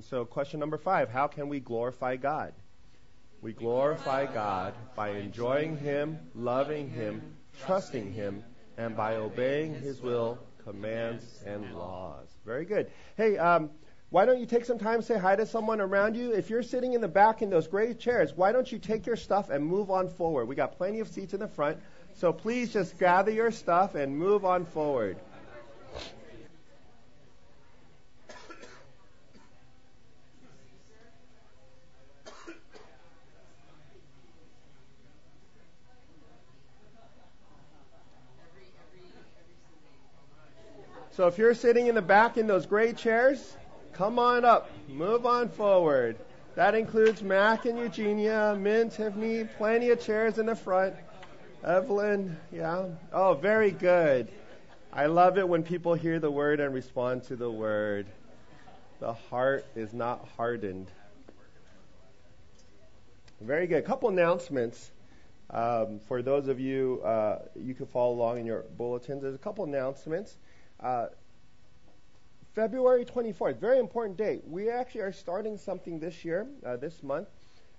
And so, question number five how can we glorify God? We glorify God by enjoying Him, loving Him, trusting Him, and by obeying His will, commands, and laws. Very good. Hey, um, why don't you take some time, say hi to someone around you? If you're sitting in the back in those gray chairs, why don't you take your stuff and move on forward? We got plenty of seats in the front, so please just gather your stuff and move on forward. So if you're sitting in the back in those gray chairs, come on up. Move on forward. That includes Mac and Eugenia, Min, Tiffany, plenty of chairs in the front. Evelyn, yeah. Oh, very good. I love it when people hear the word and respond to the word. The heart is not hardened. Very good. A couple announcements. Um, for those of you, uh, you can follow along in your bulletins. There's a couple announcements. Uh, February 24th, very important date. We actually are starting something this year, uh, this month.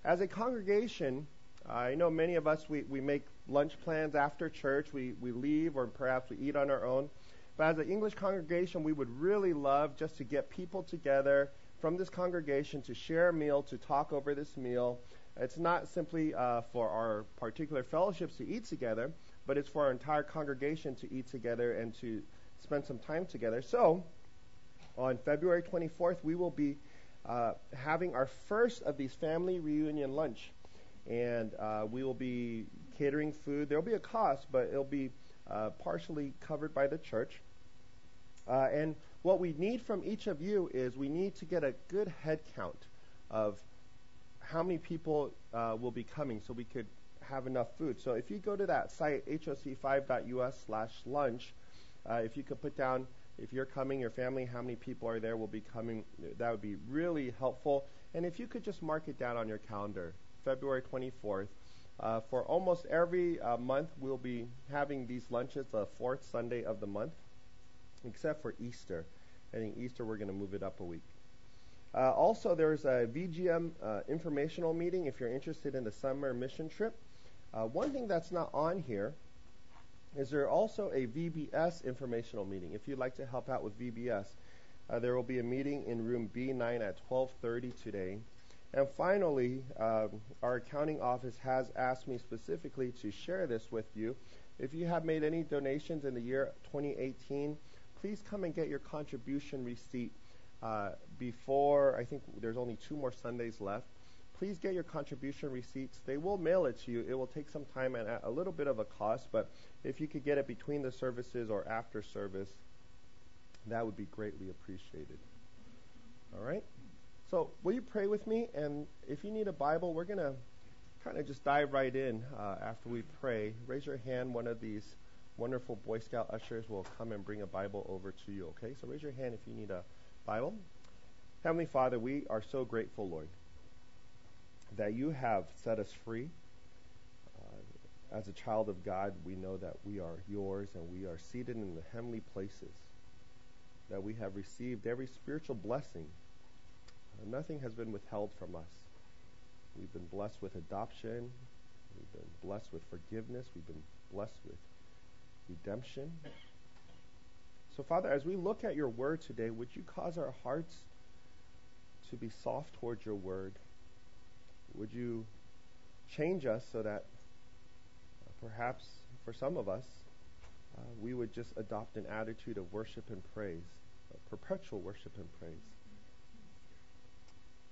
As a congregation, I know many of us, we, we make lunch plans after church. We, we leave or perhaps we eat on our own. But as an English congregation, we would really love just to get people together from this congregation to share a meal, to talk over this meal. It's not simply uh, for our particular fellowships to eat together, but it's for our entire congregation to eat together and to spend some time together. So, on February 24th, we will be uh, having our first of these family reunion lunch. And uh, we will be catering food. There will be a cost, but it'll be uh, partially covered by the church. Uh, and what we need from each of you is we need to get a good head count of how many people uh, will be coming so we could have enough food. So if you go to that site, hoc5.us slash lunch, uh, if you could put down, if you're coming, your family, how many people are there will be coming, that would be really helpful. And if you could just mark it down on your calendar, February 24th. Uh, for almost every uh, month, we'll be having these lunches the fourth Sunday of the month, except for Easter. I think Easter we're going to move it up a week. Uh, also, there's a VGM uh, informational meeting if you're interested in the summer mission trip. Uh, one thing that's not on here is there also a VBS informational meeting. If you'd like to help out with VBS, uh, there will be a meeting in room B9 at 12:30 today. And finally, um, our accounting office has asked me specifically to share this with you. If you have made any donations in the year 2018, please come and get your contribution receipt uh, before. I think there's only two more Sundays left please get your contribution receipts. They will mail it to you. It will take some time and a little bit of a cost, but if you could get it between the services or after service, that would be greatly appreciated. All right? So, will you pray with me? And if you need a Bible, we're going to kind of just dive right in uh, after we pray. Raise your hand. One of these wonderful Boy Scout ushers will come and bring a Bible over to you, okay? So, raise your hand if you need a Bible. Heavenly Father, we are so grateful, Lord that you have set us free. Uh, as a child of God, we know that we are yours and we are seated in the heavenly places, that we have received every spiritual blessing. Uh, nothing has been withheld from us. We've been blessed with adoption. We've been blessed with forgiveness. We've been blessed with redemption. So, Father, as we look at your word today, would you cause our hearts to be soft towards your word? Would you change us so that uh, perhaps for some of us, uh, we would just adopt an attitude of worship and praise, perpetual worship and praise?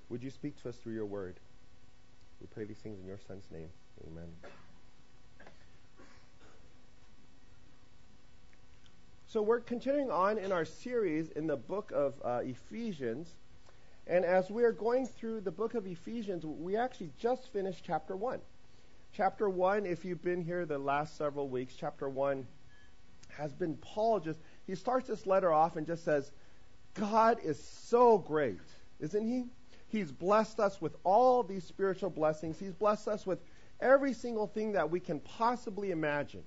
Would you speak to us through your word? We pray these things in your Son's name. Amen. So we're continuing on in our series in the book of uh, Ephesians. And as we are going through the book of Ephesians, we actually just finished chapter 1. Chapter 1, if you've been here the last several weeks, chapter 1 has been Paul just, he starts this letter off and just says, God is so great, isn't he? He's blessed us with all these spiritual blessings. He's blessed us with every single thing that we can possibly imagine.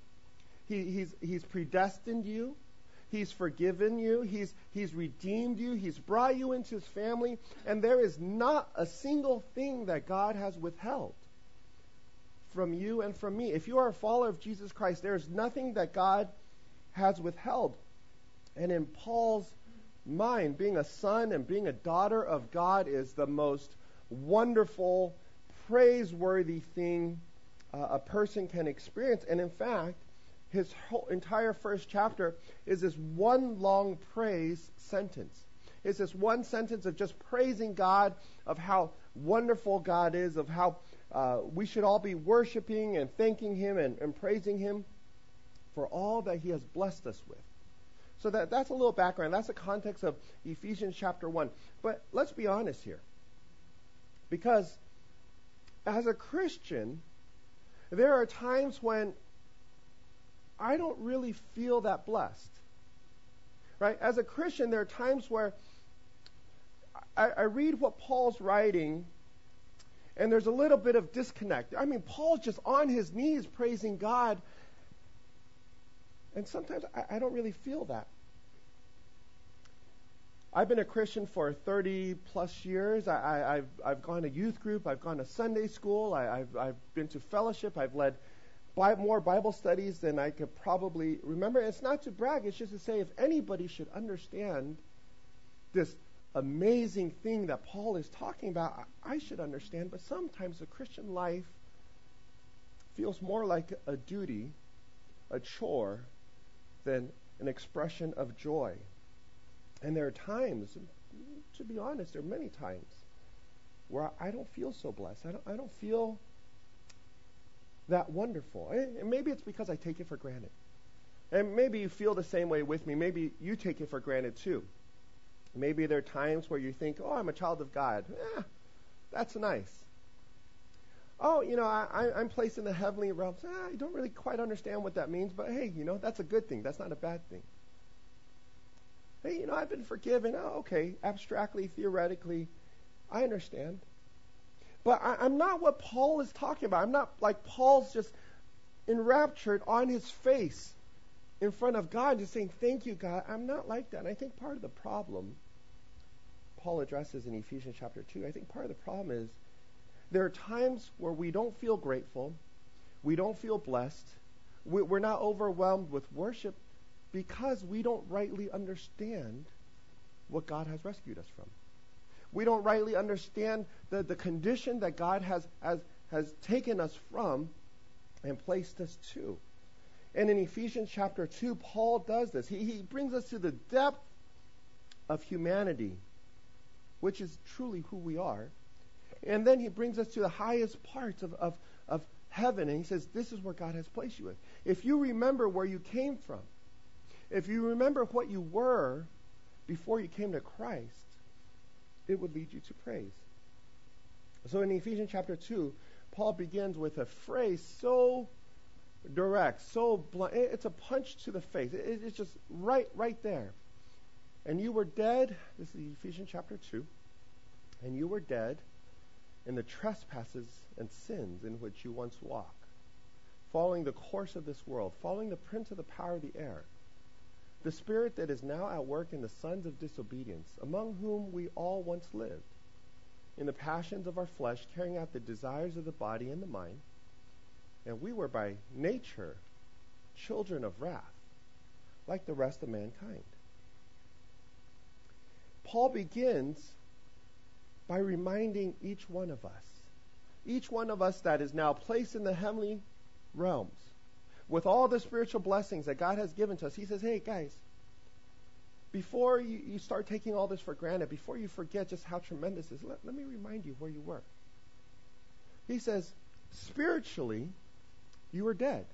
He, he's, he's predestined you. He's forgiven you. He's, he's redeemed you. He's brought you into His family. And there is not a single thing that God has withheld from you and from me. If you are a follower of Jesus Christ, there is nothing that God has withheld. And in Paul's mind, being a son and being a daughter of God is the most wonderful, praiseworthy thing uh, a person can experience. And in fact, his whole entire first chapter is this one long praise sentence. It's this one sentence of just praising God, of how wonderful God is, of how uh, we should all be worshiping and thanking Him and, and praising Him for all that He has blessed us with. So that, that's a little background. That's the context of Ephesians chapter 1. But let's be honest here. Because as a Christian, there are times when I don't really feel that blessed. Right? As a Christian, there are times where I, I read what Paul's writing, and there's a little bit of disconnect. I mean, Paul's just on his knees praising God, and sometimes I, I don't really feel that. I've been a Christian for 30 plus years. I, have I've gone to youth group. I've gone to Sunday school. I, have I've been to fellowship. I've led more Bible studies than I could probably remember. It's not to brag, it's just to say if anybody should understand this amazing thing that Paul is talking about, I should understand. But sometimes the Christian life feels more like a duty, a chore, than an expression of joy. And there are times, to be honest, there are many times where I don't feel so blessed. I don't, I don't feel that wonderful. And maybe it's because I take it for granted. And maybe you feel the same way with me. Maybe you take it for granted too. Maybe there are times where you think, oh, I'm a child of God. Eh, that's nice. Oh, you know, I, am placed in the heavenly realms. Eh, I don't really quite understand what that means, but hey, you know, that's a good thing. That's not a bad thing. Hey, you know, I've been forgiven. Oh, okay, abstractly, theoretically, I understand. But I, am not what Paul is talking about. I'm not like Paul's just enraptured on his face in front of God, just saying, Thank you, God. I'm not like that. And I think part of the problem Paul addresses in Ephesians chapter 2, I think part of the problem is there are times where we don't feel grateful, we don't feel blessed, we're not overwhelmed with worship because we don't rightly understand what God has rescued us from we don't rightly understand the, the condition that God has, has, has taken us from and placed us to. And in Ephesians chapter 2, Paul does this. He, he brings us to the depth of humanity, which is truly who we are. And then he brings us to the highest parts of, of, of heaven, and he says, This is where God has placed you with. If you remember where you came from, if you remember what you were before you came to Christ, it would lead you to praise. So in Ephesians chapter 2, Paul begins with a phrase so direct, so blunt. It's a punch to the face. It's just right, right there. And you were dead. This is Ephesians chapter 2. And you were dead in the trespasses and sins in which you once walked, following the course of this world, following the prince of the power of the air the spirit that is now at work in the sons of disobedience, among whom we all once lived, in the passions of our flesh, carrying out the desires of the body and the mind. And we were by nature children of wrath, like the rest of mankind. Paul begins by reminding each one of us, each one of us that is now placed in the heavenly realms, with all the spiritual blessings that God has given to us, he says, hey, guys, before you, you start taking all this for granted, before you forget just how tremendous this is, let, let me remind you where you were. He says, spiritually, you were dead.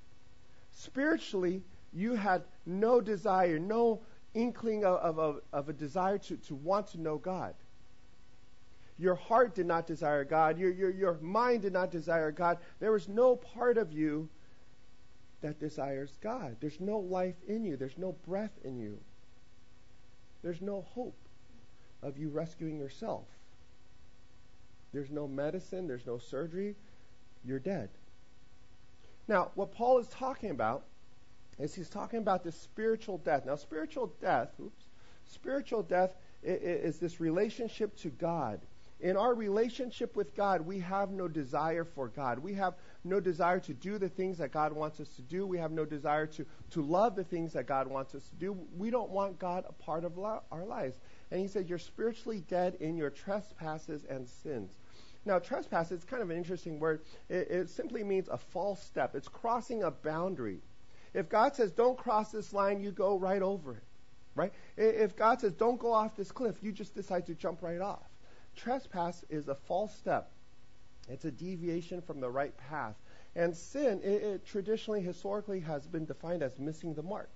Spiritually, you had no desire, no inkling of, of, of a desire to, to want to know God. Your heart did not desire God. Your, your, your mind did not desire God. There was no part of you that desires God. There's no life in you, there's no breath in you. There's no hope of you rescuing yourself. There's no medicine, there's no surgery. You're dead. Now, what Paul is talking about is he's talking about this spiritual death. Now, spiritual death, oops, spiritual death is this relationship to God. In our relationship with God, we have no desire for God. We have no desire to do the things that God wants us to do. We have no desire to, to love the things that God wants us to do. We don't want God a part of our lives. And he said, You're spiritually dead in your trespasses and sins. Now, trespass is kind of an interesting word. It, it simply means a false step, it's crossing a boundary. If God says, Don't cross this line, you go right over it. Right? If God says, Don't go off this cliff, you just decide to jump right off. Trespass is a false step. It's a deviation from the right path. And sin, it, it traditionally, historically, has been defined as missing the mark.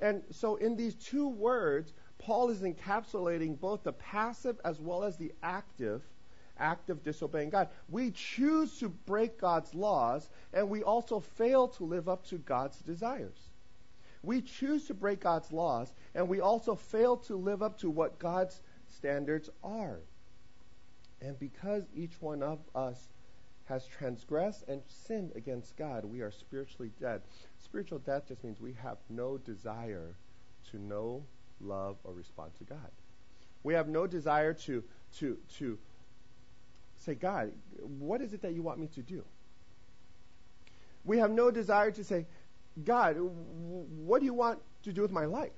And so, in these two words, Paul is encapsulating both the passive as well as the active act of disobeying God. We choose to break God's laws, and we also fail to live up to God's desires. We choose to break God's laws, and we also fail to live up to what God's standards are. And because each one of us has transgressed and sinned against God, we are spiritually dead. Spiritual death just means we have no desire to know, love, or respond to God. We have no desire to, to, to say, God, what is it that you want me to do? We have no desire to say, God, what do you want to do with my life?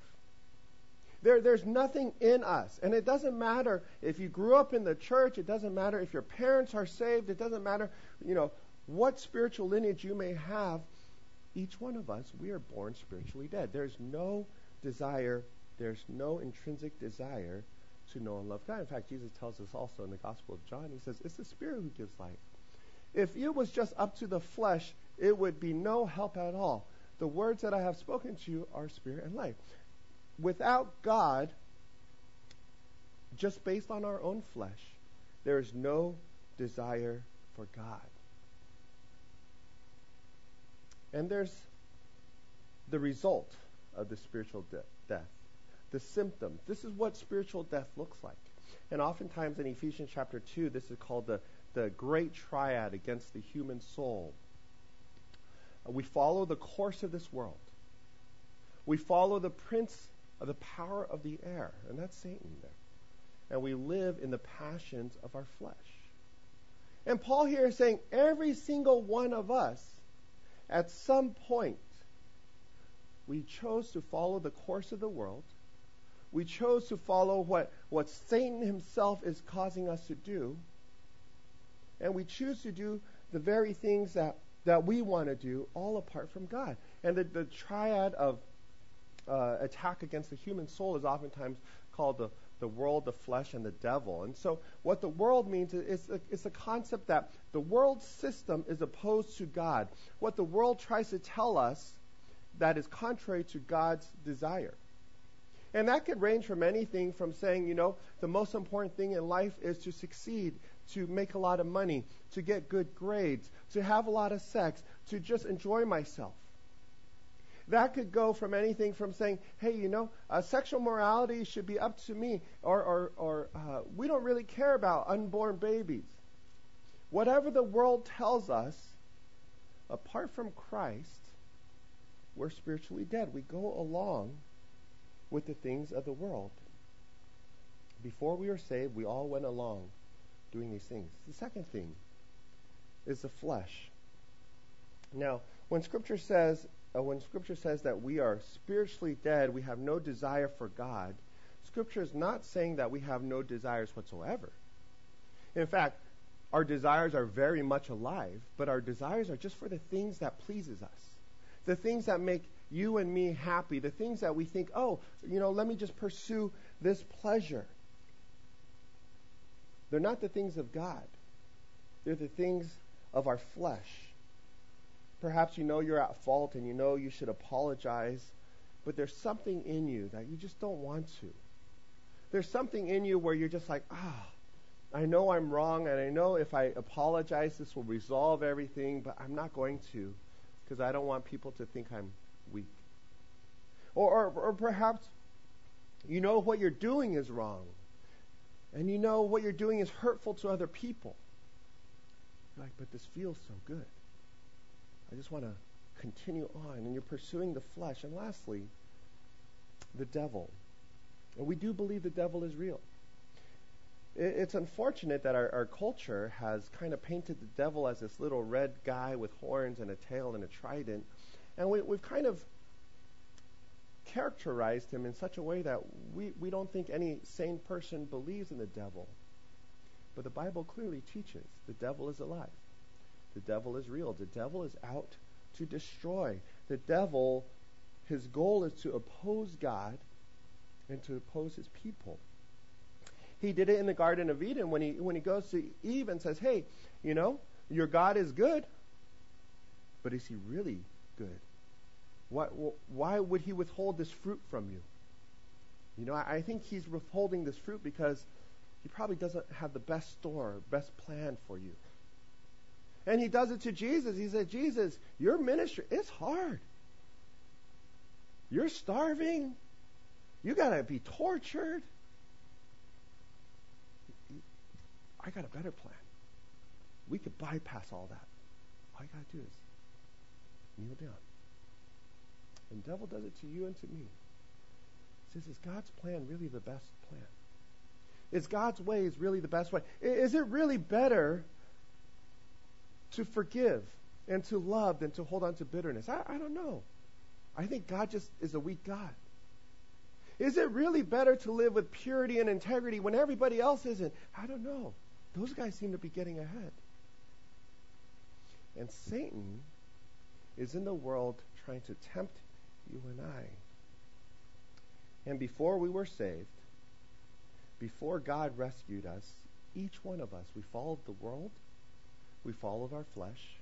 There, there's nothing in us. And it doesn't matter if you grew up in the church, it doesn't matter if your parents are saved, it doesn't matter, you know, what spiritual lineage you may have. Each one of us, we are born spiritually dead. There's no desire, there's no intrinsic desire to know and love God. In fact, Jesus tells us also in the Gospel of John, he says, It's the Spirit who gives life. If it was just up to the flesh, it would be no help at all. The words that I have spoken to you are spirit and life without God, just based on our own flesh, there is no desire for God. And there's the result of the spiritual de- death, the symptoms. This is what spiritual death looks like. And oftentimes in Ephesians chapter 2, this is called the, the great triad against the human soul. we follow the course of this world. We follow the prince the power of the air, and that's Satan there. And we live in the passions of our flesh. And Paul here is saying every single one of us, at some point, we chose to follow the course of the world. We chose to follow what, what Satan himself is causing us to do. And we choose to do the very things that, that we want to do, all apart from God. And the, the triad of uh, attack against the human soul is oftentimes called the, the world, the flesh, and the devil. And so, what the world means is, it's a concept that the world system is opposed to God. What the world tries to tell us that is contrary to God's desire. And that could range from anything from saying, you know, the most important thing in life is to succeed, to make a lot of money, to get good grades, to have a lot of sex, to just enjoy myself. That could go from anything from saying, hey, you know, uh, sexual morality should be up to me, or, or, or uh, we don't really care about unborn babies. Whatever the world tells us, apart from Christ, we're spiritually dead. We go along with the things of the world. Before we were saved, we all went along doing these things. The second thing is the flesh. Now, when Scripture says Uh, when Scripture says that we are spiritually dead, we have no desire for God, Scripture is not saying that we have no desires whatsoever. In fact, our desires are very much alive, but our desires are just for the things that pleases us. The things that make you and me happy, the things that we think, oh, you know, let me just pursue this pleasure. They're not the things of God. They're the things of our flesh. Perhaps you know you're at fault and you know you should apologize, but there's something in you that you just don't want to. There's something in you where you're just like, ah, I know I'm wrong, and I know if I apologize, this will resolve everything, but I'm not going to because I don't want people to think I'm weak. Or, or, or perhaps you know what you're doing is wrong, and you know what you're doing is hurtful to other people. You're like, but this feels so good. I just want to continue on and you're pursuing the flesh. And lastly, the devil. And we do believe the devil is real. It's unfortunate that our, our culture has kind of painted the devil as this little red guy with horns and a tail and a trident. And we, we've kind of characterized him in such a way that we, we don't think any sane person believes in the devil. But the Bible clearly teaches the devil is alive. The devil is real. The devil is out to destroy. The devil, his goal is to oppose God and to oppose his people. He did it in the Garden of Eden when he when he goes to Eve and says, "Hey, you know, your God is good, but is he really good? Why why would he withhold this fruit from you? You know, I, I think he's withholding this fruit because he probably doesn't have the best store, best plan for you. And he does it to Jesus. He said, Jesus, your ministry, it's hard. You're starving. You got to be tortured. I got a better plan. We could bypass all that. All you got to do is kneel down. And devil does it to you and to me. He says, is God's plan really the best plan? Is God's ways really the best way? Is it really better to forgive and to love than to hold on to bitterness? I, I don't know. I think God just is a weak God. Is it really better to live with purity and integrity when everybody else isn't? I don't know. Those guys seem to be getting ahead. And Satan is in the world trying to tempt you and I. And before we were saved, before God rescued us, each one of us, we followed the world, we followed our flesh,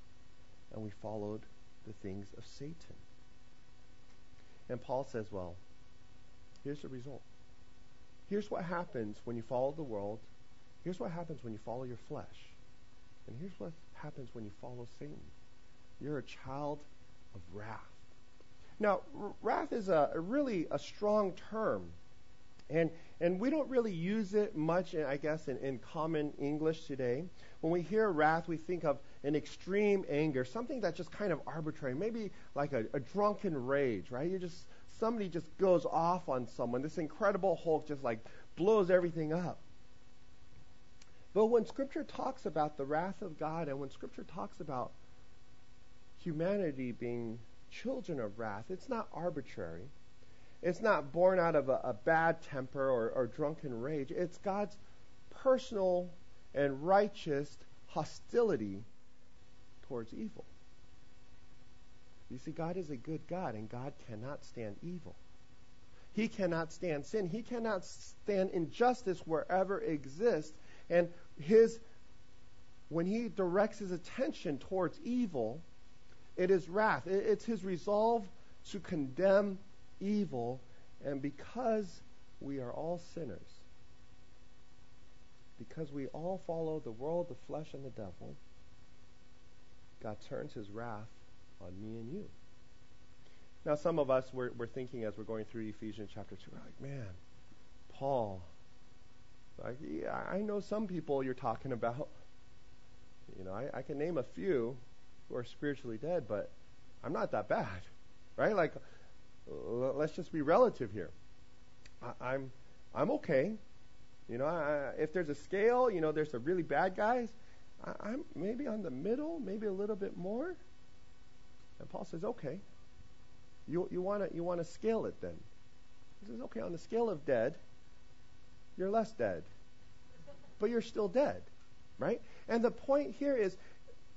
and we followed the things of Satan. And Paul says, well, here's the result. Here's what happens when you follow the world. Here's what happens when you follow your flesh. And here's what happens when you follow Satan. You're a child of wrath. Now, wrath is a, a really a strong term. And, and we don't really use it much, I guess, in, in common English today. When we hear wrath, we think of an extreme anger, something that's just kind of arbitrary, maybe like a, a drunken rage, right? You just somebody just goes off on someone. This incredible Hulk just like blows everything up. But when Scripture talks about the wrath of God and when Scripture talks about humanity being children of wrath, it's not arbitrary. It's not born out of a, a bad temper or, or drunken rage. It's God's personal and righteous hostility towards evil. You see, God is a good God, and God cannot stand evil. He cannot stand sin. He cannot stand injustice wherever it exists. And his when he directs his attention towards evil, it is wrath. It's his resolve to condemn evil. And because we are all sinners, because we all follow the world, the flesh, and the devil, God turns his wrath on me and you. Now, some of us, we're, we're thinking as we're going through Ephesians chapter 2, we're like, man, Paul, like, yeah, I know some people you're talking about. You know, I, I can name a few who are spiritually dead, but I'm not that bad, right? Like, let's just be relative here. I, I'm I'm okay. You know, I, if there's a scale, you know, there's the really bad guys. I, I'm maybe on the middle, maybe a little bit more. And Paul says, okay. You you want to you want to scale it then? He says, okay, on the scale of dead, you're less dead, but you're still dead, right? And the point here is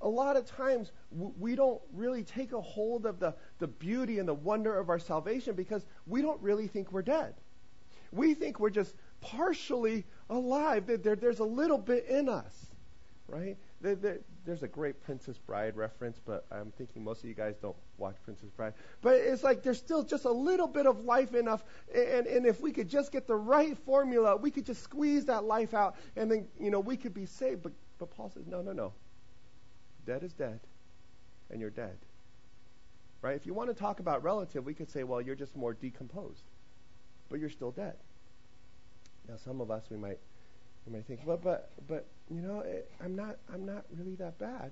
a lot of times we don't really take a hold of the, the beauty and the wonder of our salvation because we don't really think we're dead. We think we're just partially alive. There, there's a little bit in us, right? There, there, there's a great Princess Bride reference, but I'm thinking most of you guys don't watch Princess Bride. But it's like there's still just a little bit of life enough, and, and if we could just get the right formula, we could just squeeze that life out, and then you know we could be saved. But but Paul says, no, no, no. Dead is dead, and you're dead. Right? If you want to talk about relative, we could say, well, you're just more decomposed, but you're still dead. Now, some of us we might we might think, well, but but you know, it, I'm not I'm not really that bad.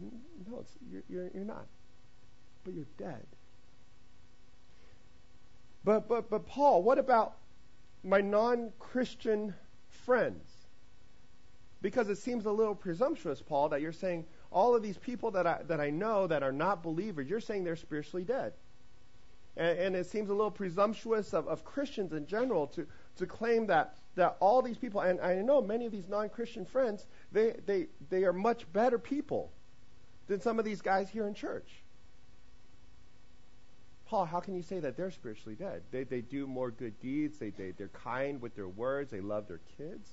No, it's, you're, you're you're not, but you're dead. But, but, but, Paul, what about my non Christian friends? Because it seems a little presumptuous, Paul, that you're saying all of these people that I, that I know that are not believers, you're saying they're spiritually dead. And, and it seems a little presumptuous of, of Christians in general to, to claim that, that all these people, and I know many of these non Christian friends, they, they, they are much better people than some of these guys here in church. Paul, how can you say that they're spiritually dead? They, they do more good deeds, they, they, they're kind with their words, they love their kids.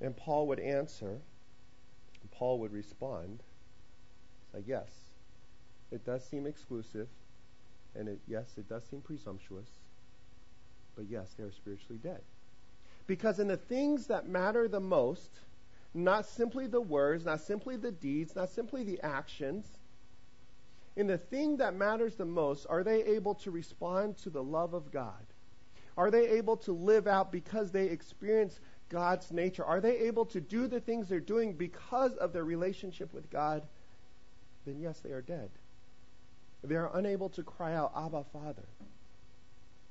And Paul would answer, Paul would respond, say, yes, it does seem exclusive, and it, yes, it does seem presumptuous, but yes, they're spiritually dead. Because in the things that matter the most, not simply the words, not simply the deeds, not simply the actions, in the thing that matters the most, are they able to respond to the love of God? Are they able to live out because they experience God's nature? Are they able to do the things they're doing because of their relationship with God? Then yes, they are dead. They are unable to cry out, Abba, Father,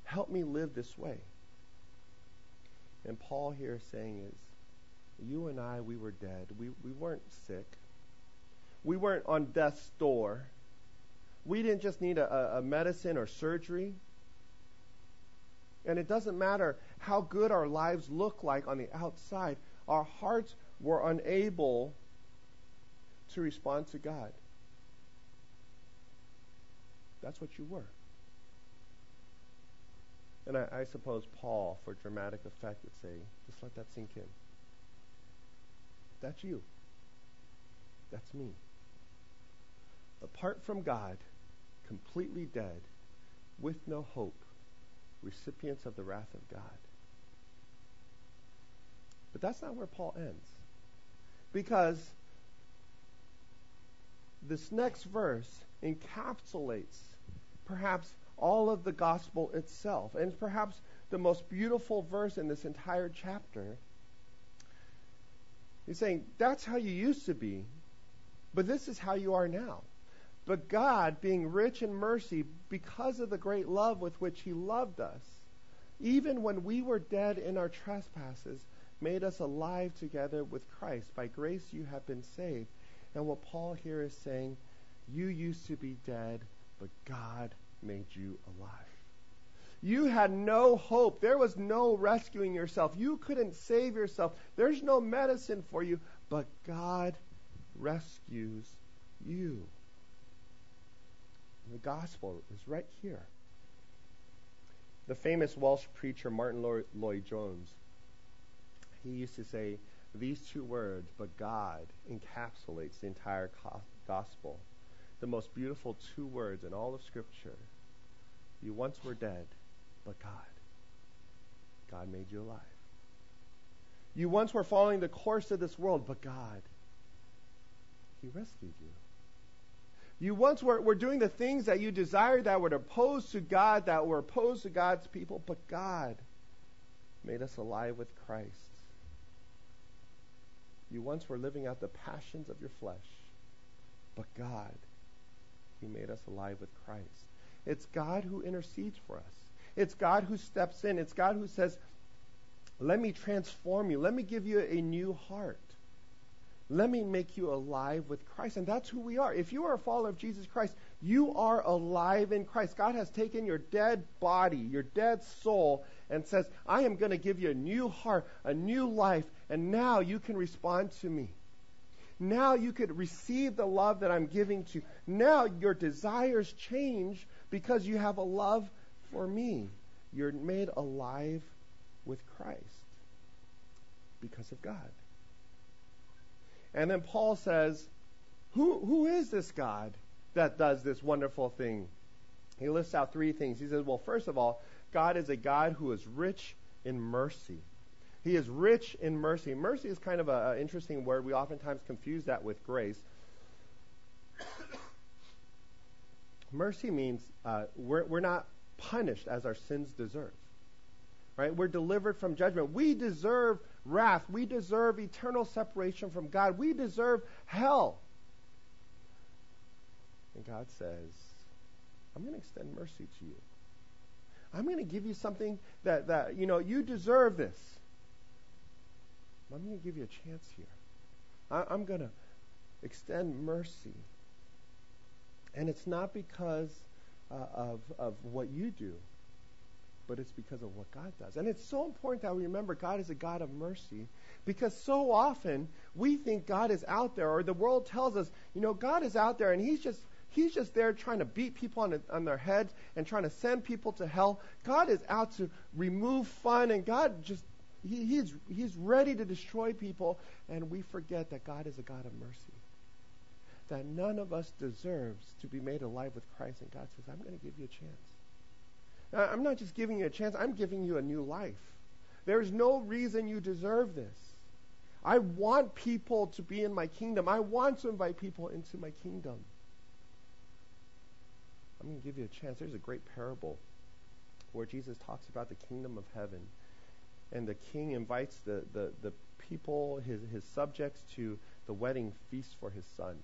help me live this way. And Paul here saying is, you and I, we were dead. We, we weren't sick. We weren't on death's door. We didn't just need a, a medicine or surgery. And it doesn't matter how good our lives look like on the outside, our hearts were unable to respond to God. That's what you were. And I, I, suppose Paul, for dramatic effect, would say, just let that sink in. That's you. That's me. Apart from God, completely dead, with no hope, recipients of the wrath of God. But that's not where Paul ends. Because this next verse encapsulates perhaps all of the gospel itself, and perhaps the most beautiful verse in this entire chapter. He's saying, That's how you used to be, but this is how you are now. But God, being rich in mercy, because of the great love with which He loved us, even when we were dead in our trespasses, made us alive together with Christ. By grace you have been saved. And what Paul here is saying, you used to be dead, but God made you alive. You had no hope. There was no rescuing yourself. You couldn't save yourself. There's no medicine for you, but God rescues you. The gospel is right here. The famous Welsh preacher Martin Lloyd Jones, he used to say these two words, but God, encapsulates the entire gospel. The most beautiful two words in all of Scripture. You once were dead, but God. God made you alive. You once were following the course of this world, but God, He rescued you. You once were, were doing the things that you desired that were opposed to God, that were opposed to God's people, but God made us alive with Christ. You once were living out the passions of your flesh, but God, He made us alive with Christ. It's God who intercedes for us. It's God who steps in. It's God who says, Let me transform you. Let me give you a new heart. Let me make you alive with Christ. And that's who we are. If you are a follower of Jesus Christ, you are alive in Christ. God has taken your dead body, your dead soul, and says, I am going to give you a new heart, a new life, and now you can respond to me. Now you could receive the love that I'm giving to you. Now your desires change because you have a love for me. You're made alive with Christ because of God. And then Paul says, who, who is this God that does this wonderful thing? He lists out three things. He says, well, first of all, God is a God who is rich in mercy. He is rich in mercy. Mercy is kind of an interesting word. We oftentimes confuse that with grace. mercy means uh, we're, we're not punished as our sins deserve. Right? We're delivered from judgment. We deserve wrath. We deserve eternal separation from God. We deserve hell. And God says, I'm going to extend mercy to you. I'm going to give you something that, that, you know, you deserve this. I'm going to give you a chance here. I, I'm going to extend mercy. And it's not because uh, of, of what you do, but it's because of what God does. And it's so important that we remember God is a God of mercy because so often we think God is out there, or the world tells us, you know, God is out there and He's just He's just there trying to beat people on, on their heads and trying to send people to hell. God is out to remove fun, and God just he, he's he's ready to destroy people, and we forget that God is a God of mercy. That none of us deserves to be made alive with Christ, and God says, "I'm going to give you a chance." Now, I'm not just giving you a chance; I'm giving you a new life. There's no reason you deserve this. I want people to be in my kingdom. I want to invite people into my kingdom. I'm going to give you a chance. There's a great parable where Jesus talks about the kingdom of heaven. And the king invites the, the, the people, his, his subjects, to the wedding feast for his son.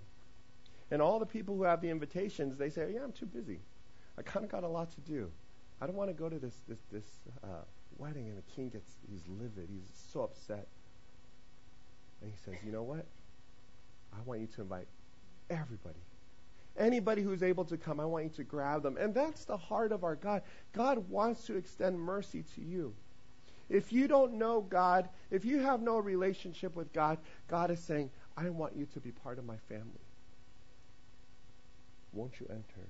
And all the people who have the invitations, they say, Yeah, I'm too busy. I kind of got a lot to do. I don't want to go to this, this, this uh, wedding. And the king gets, he's livid. He's so upset. And he says, You know what? I want you to invite everybody Anybody who's able to come, I want you to grab them. And that's the heart of our God. God wants to extend mercy to you. If you don't know God, if you have no relationship with God, God is saying, I want you to be part of my family. Won't you enter?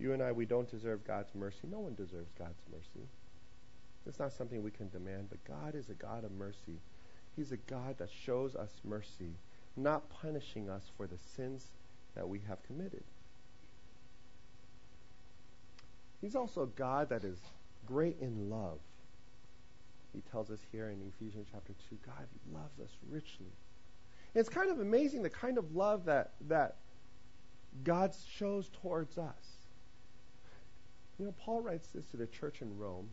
You and I, we don't deserve God's mercy. No one deserves God's mercy. It's not something we can demand, but God is a God of mercy. He's a God that shows us mercy, not punishing us for the sins that we have committed. He's also a God that is great in love. He tells us here in Ephesians chapter 2 God loves us richly. And it's kind of amazing the kind of love that, that God shows towards us. You know, Paul writes this to the church in Rome.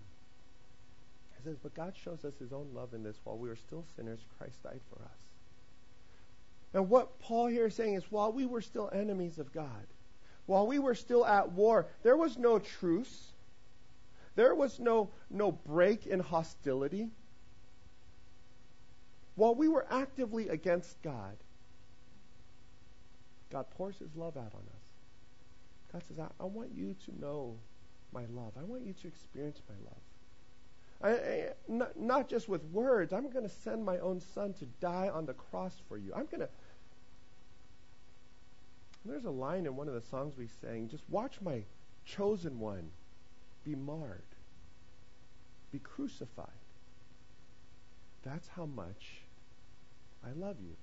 He says, But God shows us his own love in this while we were still sinners, Christ died for us. And what Paul here is saying is while we were still enemies of God, while we were still at war, there was no truce. There was no, no break in hostility. While we were actively against God, God pours his love out on us. God says, I, I want you to know my love. I want you to experience my love. I, I, not, not just with words. I'm going to send my own son to die on the cross for you. I'm going to. There's a line in one of the songs we sang just watch my chosen one be marred, be crucified. That's how much I love you.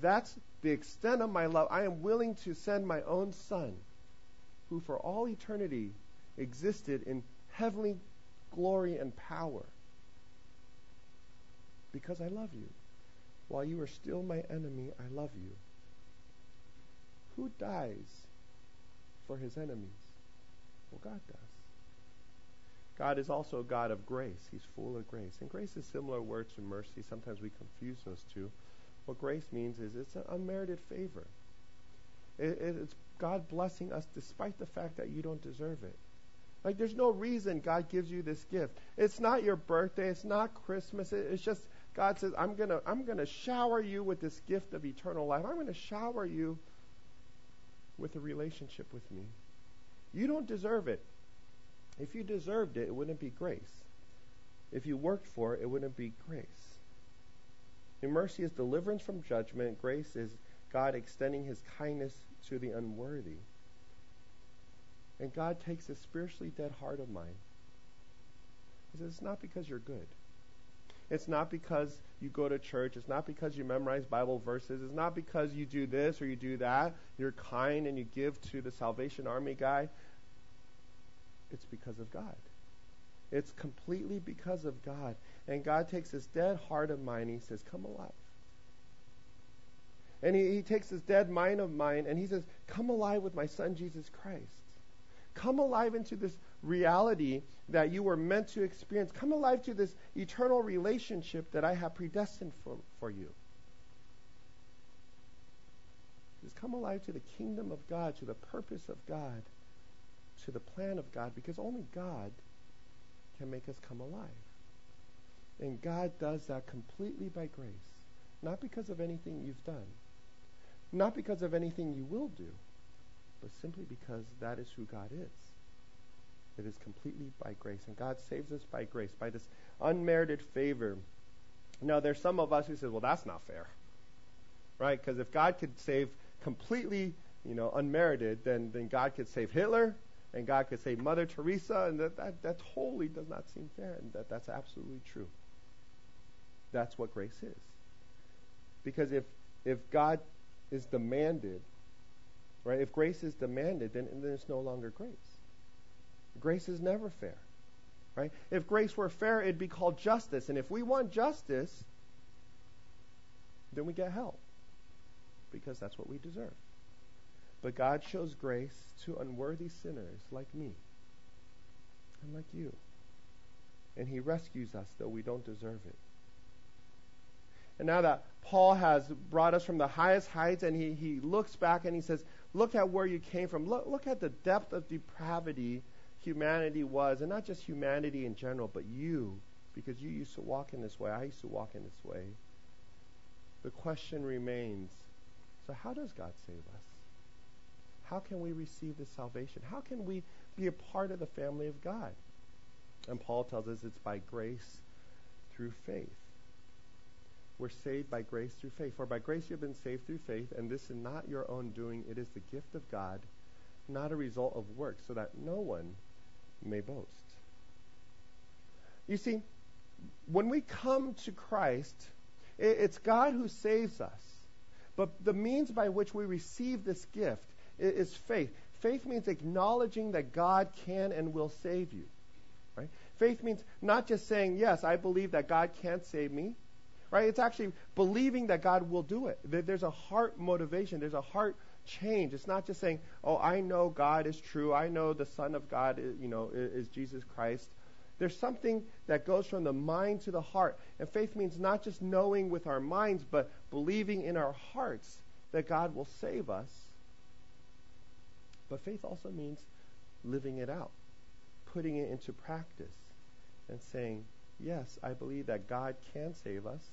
That's the extent of my love. I am willing to send my own son, who for all eternity existed in heavenly glory and power because I love you. While you are still my enemy, I love you. Who dies for his enemies? Well, God does. God is also a God of grace. He's full of grace. And grace is similar word to mercy. Sometimes we confuse those two. What grace means is it's an unmerited favor. It, it's God blessing us despite the fact that you don't deserve it. Like, there's no reason God gives you this gift. It's not your birthday. It's not Christmas. It's just God says, I'm going to I'm going to shower you with this gift of eternal life. I'm going to shower you with a relationship with me. You don't deserve it. If you deserved it, it wouldn't be grace. If you worked for it, it wouldn't be grace. And mercy is deliverance from judgment. Grace is God extending his kindness to the unworthy. And God takes this spiritually dead heart of mine. He says, It's not because you're good. It's not because you go to church. It's not because you memorize Bible verses. It's not because you do this or you do that. You're kind and you give to the Salvation Army guy. It's because of God. It's completely because of God. And God takes this dead heart of mine and He says, Come alive. And he, he takes this dead mind of mine and He says, Come alive with my Son, Jesus Christ. Come alive into this reality that you were meant to experience. Come alive to this eternal relationship that I have predestined for, for you. is come alive to the kingdom of God, to the purpose of God, to the plan of God, because only God can make us come alive. And God does that completely by grace, not because of anything you've done, not because of anything you will do, but simply because that is who God is. It is completely by grace. And God saves us by grace, by this unmerited favor. Now, there's some of us who say, well, that's not fair. Right? Because if God could save completely, you know, unmerited, then, then God could save Hitler and God could save Mother Teresa, and that, that, that totally does not seem fair, and that, that's absolutely true. That's what grace is. Because if, if God is demanded, right, if grace is demanded, then, then it's no longer grace. Grace is never fair. Right? If grace were fair, it'd be called justice. And if we want justice, then we get hell. Because that's what we deserve. But God shows grace to unworthy sinners like me and like you. And he rescues us, though we don't deserve it. And now that Paul has brought us from the highest heights and he, he looks back and he says, Look at where you came from. Look, look at the depth of depravity humanity was, and not just humanity in general, but you, because you used to walk in this way. I used to walk in this way. The question remains so, how does God save us? How can we receive this salvation? How can we be a part of the family of God? And Paul tells us it's by grace through faith. We're saved by grace through faith. For by grace you have been saved through faith, and this is not your own doing, it is the gift of God, not a result of works, so that no one may boast. You see, when we come to Christ, it's God who saves us. But the means by which we receive this gift is faith. Faith means acknowledging that God can and will save you. Right? Faith means not just saying, yes, I believe that God can save me. Right? It's actually believing that God will do it. There's a heart motivation. There's a heart change. It's not just saying, "Oh, I know God is true. I know the Son of God, is, you know, is Jesus Christ." There's something that goes from the mind to the heart. And faith means not just knowing with our minds, but believing in our hearts that God will save us. But faith also means living it out, putting it into practice, and saying, Yes, I believe that God can save us.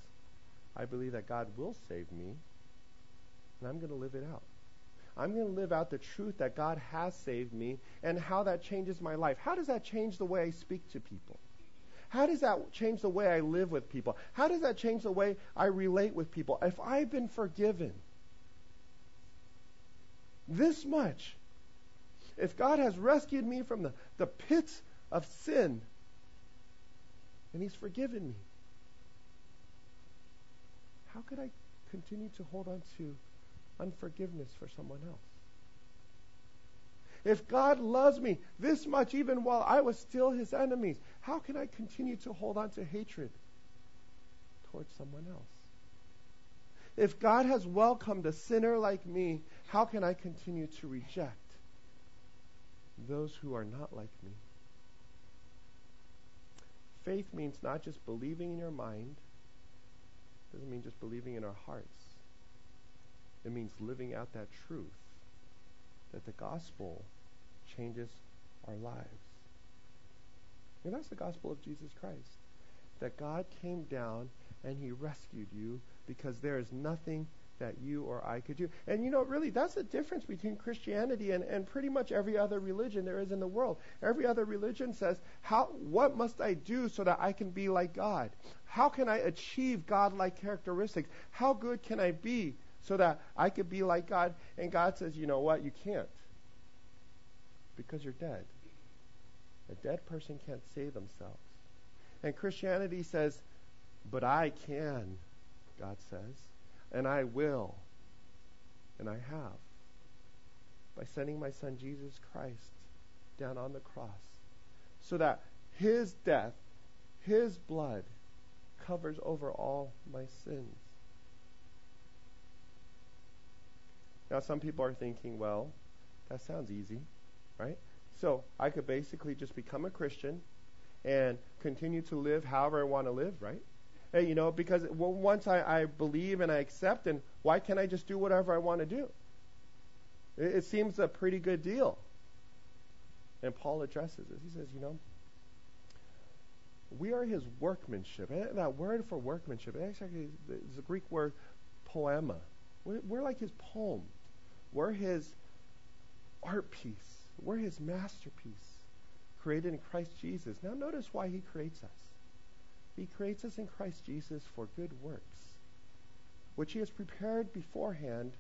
I believe that God will save me. And I'm going to live it out. I'm going to live out the truth that God has saved me and how that changes my life. How does that change the way I speak to people? How does that change the way I live with people? How does that change the way I relate with people? If I've been forgiven this much, if God has rescued me from the, the pits of sin and He's forgiven me, how could I continue to hold on to unforgiveness for someone else. If God loves me this much, even while I was still his enemies, how can I continue to hold on to hatred towards someone else? If God has welcomed a sinner like me, how can I continue to reject those who are not like me? Faith means not just believing in your mind, doesn't mean just believing in our hearts. It means living out that truth that the gospel changes our lives. And that's the gospel of Jesus Christ. That God came down and he rescued you because there is nothing that you or I could do. And you know, really, that's the difference between Christianity and, and pretty much every other religion there is in the world. Every other religion says, how, what must I do so that I can be like God? How can I achieve God like characteristics? How good can I be so that I could be like God. And God says, you know what? You can't. Because you're dead. A dead person can't save themselves. And Christianity says, but I can, God says, and I will, and I have, by sending my son Jesus Christ down on the cross, so that his death, his blood, covers over all my sins. Now, some people are thinking, well, that sounds easy, right? So I could basically just become a Christian and continue to live however I want to live, right? Hey, you know, because once I, I believe and I accept, and why can't I just do whatever I want to do? It, it seems a pretty good deal. And Paul addresses this. He says, you know, we are his workmanship. And that word for workmanship, actually is the Greek word poema. We're, we're like his poem. We're his art piece. We're his masterpiece, created in Christ Jesus. Now, notice why he creates us. He creates us in Christ Jesus for good works, which he has prepared beforehand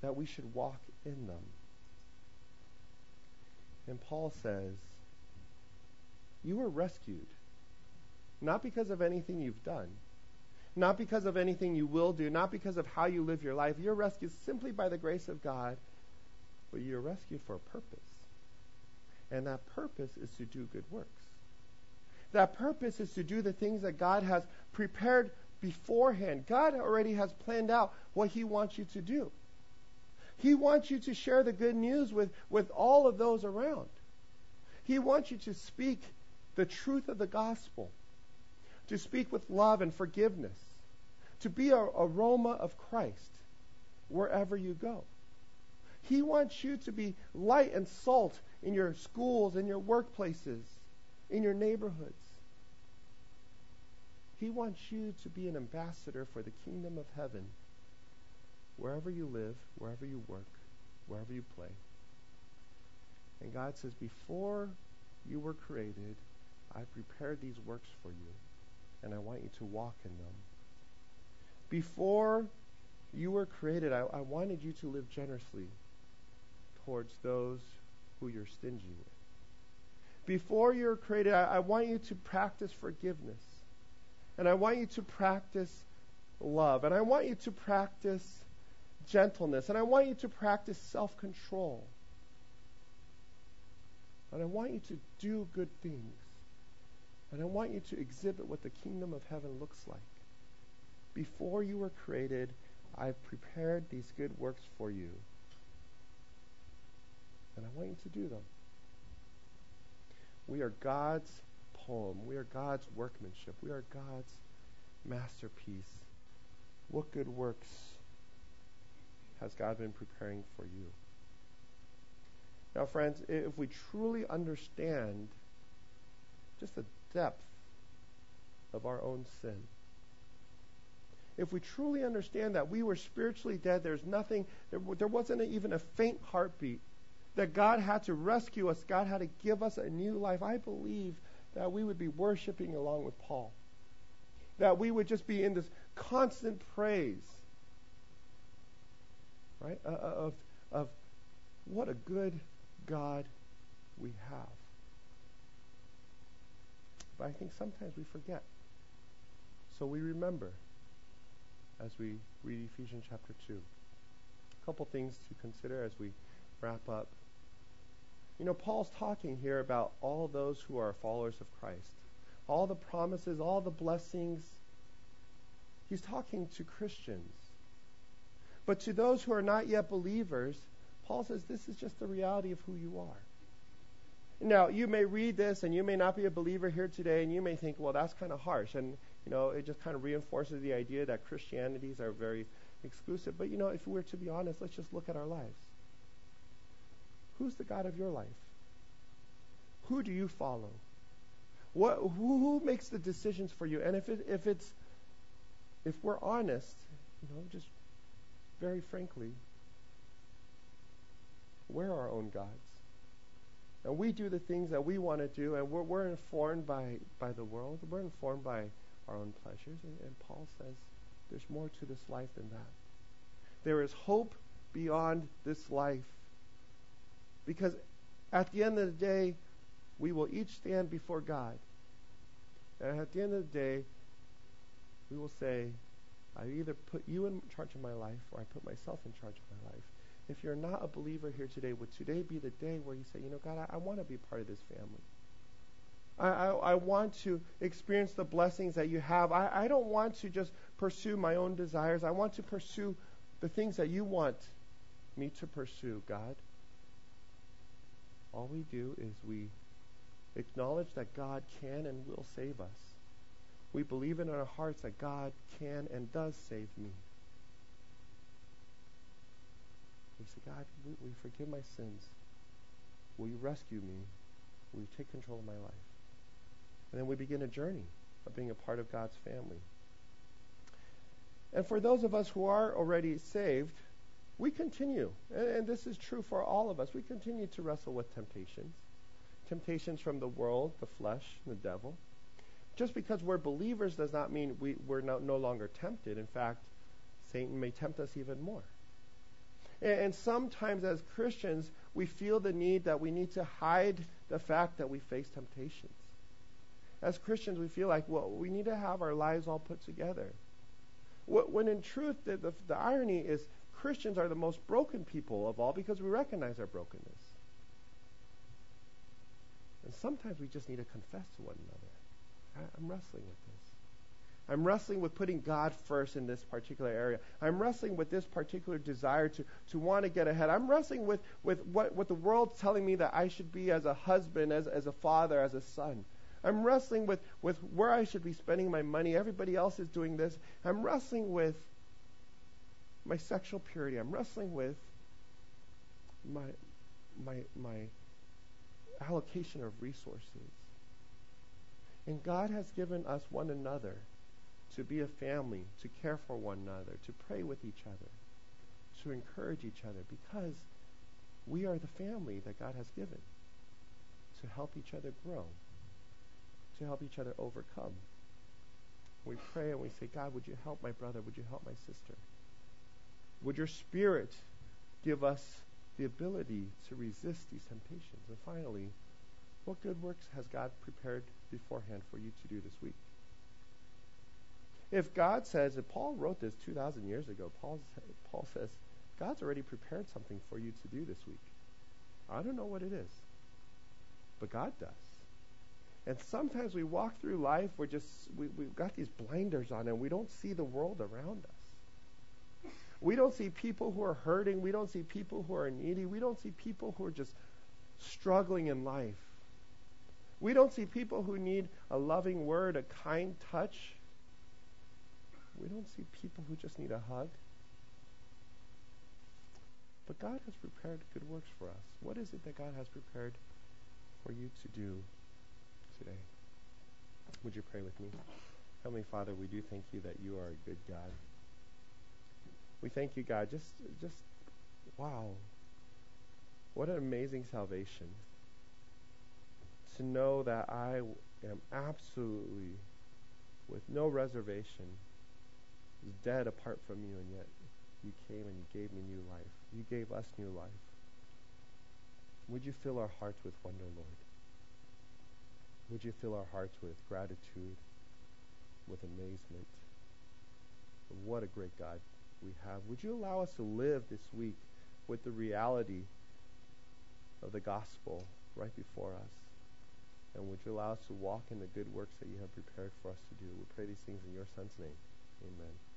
that we should walk in them. And Paul says, You were rescued, not because of anything you've done, not because of anything you will do, not because of how you live your life. You're rescued simply by the grace of God, but you're rescued for a purpose. And that purpose is to do good works. That purpose is to do the things that God has prepared beforehand. God already has planned out what He wants you to do. He wants you to share the good news with, with all of those around. He wants you to speak the truth of the gospel, to speak with love and forgiveness, to be an aroma of Christ wherever you go. He wants you to be light and salt in your schools, in your workplaces, in your neighborhoods. He wants you to be an ambassador for the kingdom of heaven wherever you live, wherever you work, wherever you play. And God says, Before you were created, I prepared these works for you, and I want you to walk in them. Before you were created, I, I wanted you to live generously towards those who you're stingy with. Before you were created, I, I want you to practice forgiveness. And I want you to practice love. And I want you to practice gentleness. And I want you to practice self control. And I want you to do good things. And I want you to exhibit what the kingdom of heaven looks like. Before you were created, I've prepared these good works for you. And I want you to do them. We are God's poem. We are God's workmanship. We are God's masterpiece. What good works has God been preparing for you? Now, friends, if we truly understand just the depth of our own sin, if we truly understand that we were spiritually dead, there's nothing, there, there wasn't even a faint heartbeat, that God had to rescue us, God had to give us a new life, I believe that we would be worshiping along with Paul. That we would just be in this constant praise right? Uh, uh, of, of what a good God we have. But I think sometimes we forget. So we remember as we read Ephesians chapter 2. A couple things to consider as we wrap up. You know, Paul's talking here about all those who are followers of Christ, all the promises, all the blessings. He's talking to Christians. But to those who are not yet believers, Paul says this is just the reality of who you are. Now, you may read this and you may not be a believer here today and you may think, well, that's kind of harsh. And, you know, it just kind of reinforces the idea that Christianities are very exclusive. But, you know, if we're to be honest, let's just look at our lives. Who's the God of your life? Who do you follow? What, who, who makes the decisions for you? And if, it, if it's, if we're honest, you know, just very frankly, we're our own gods. And we do the things that we want to do, and we're, we're informed by, by the world. We're informed by our own pleasures. And, and Paul says there's more to this life than that. There is hope beyond this life. Because at the end of the day, we will each stand before God. And at the end of the day, we will say, I either put you in charge of my life or I put myself in charge of my life. If you're not a believer here today, would today be the day where you say, you know, God, I, I want to be part of this family? I, I, I, want to experience the blessings that you have. I, I don't want to just pursue my own desires. I want to pursue the things that you want me to pursue, God. All we do is we acknowledge that God can and will save us we believe in our hearts that God can and does save me. We say, God, we, we forgive my sins. Will you rescue me? Will you take control of my life? And then we begin a journey of being a part of God's family. And for those of us who are already saved, we continue, and, and, this is true for all of us, we continue to wrestle with temptations. Temptations from the world, the flesh, the devil. Just because we're believers does not mean we, we're no, no longer tempted. In fact, Satan may tempt us even more. And, and sometimes as Christians, we feel the need that we need to hide the fact that we face temptations. As Christians, we feel like, well, we need to have our lives all put together. When in truth, the, the, the irony is Christians are the most broken people of all because we recognize our brokenness. And sometimes we just need to confess to one another. I, I'm wrestling with this. I'm wrestling with putting God first in this particular area. I'm wrestling with this particular desire to, to want to get ahead. I'm wrestling with, with what, what the world's telling me that I should be as a husband, as, as a father, as a son. I'm wrestling with, with where I should be spending my money. Everybody else is doing this. I'm wrestling with my sexual purity. I'm wrestling with my, my, my allocation of resources. And God has given us one another to be a family, to care for one another, to pray with each other, to encourage each other, because we are the family that God has given to help each other grow to help each other overcome. We pray and we say, God, would you help my brother? Would you help my sister? Would your spirit give us the ability to resist these temptations? And finally, what good works has God prepared beforehand for you to do this week? If God says, if Paul wrote this 2,000 years ago, Paul, Paul says, God's already prepared something for you to do this week. I don't know what it is, but God does. And sometimes we walk through life, we're just, we, we've got these blinders on and we don't see the world around us. We don't see people who are hurting. We don't see people who are needy. We don't see people who are just struggling in life. We don't see people who need a loving word, a kind touch. We don't see people who just need a hug. But God has prepared good works for us. What is it that God has prepared for you to do today. Would you pray with me? Heavenly Father, we do thank you that you are a good God. We thank you, God. Just, just, wow. What an amazing salvation. To know that I am absolutely, with no reservation, dead apart from you, and yet you came and you gave me new life. You gave us new life. Would you fill our hearts with wonder, Lord? Would you fill our hearts with gratitude, with amazement? What a great God we have. Would you allow us to live this week with the reality of the gospel right before us? And would you allow us to walk in the good works that you have prepared for us to do? We pray these things in your Son's name. Amen.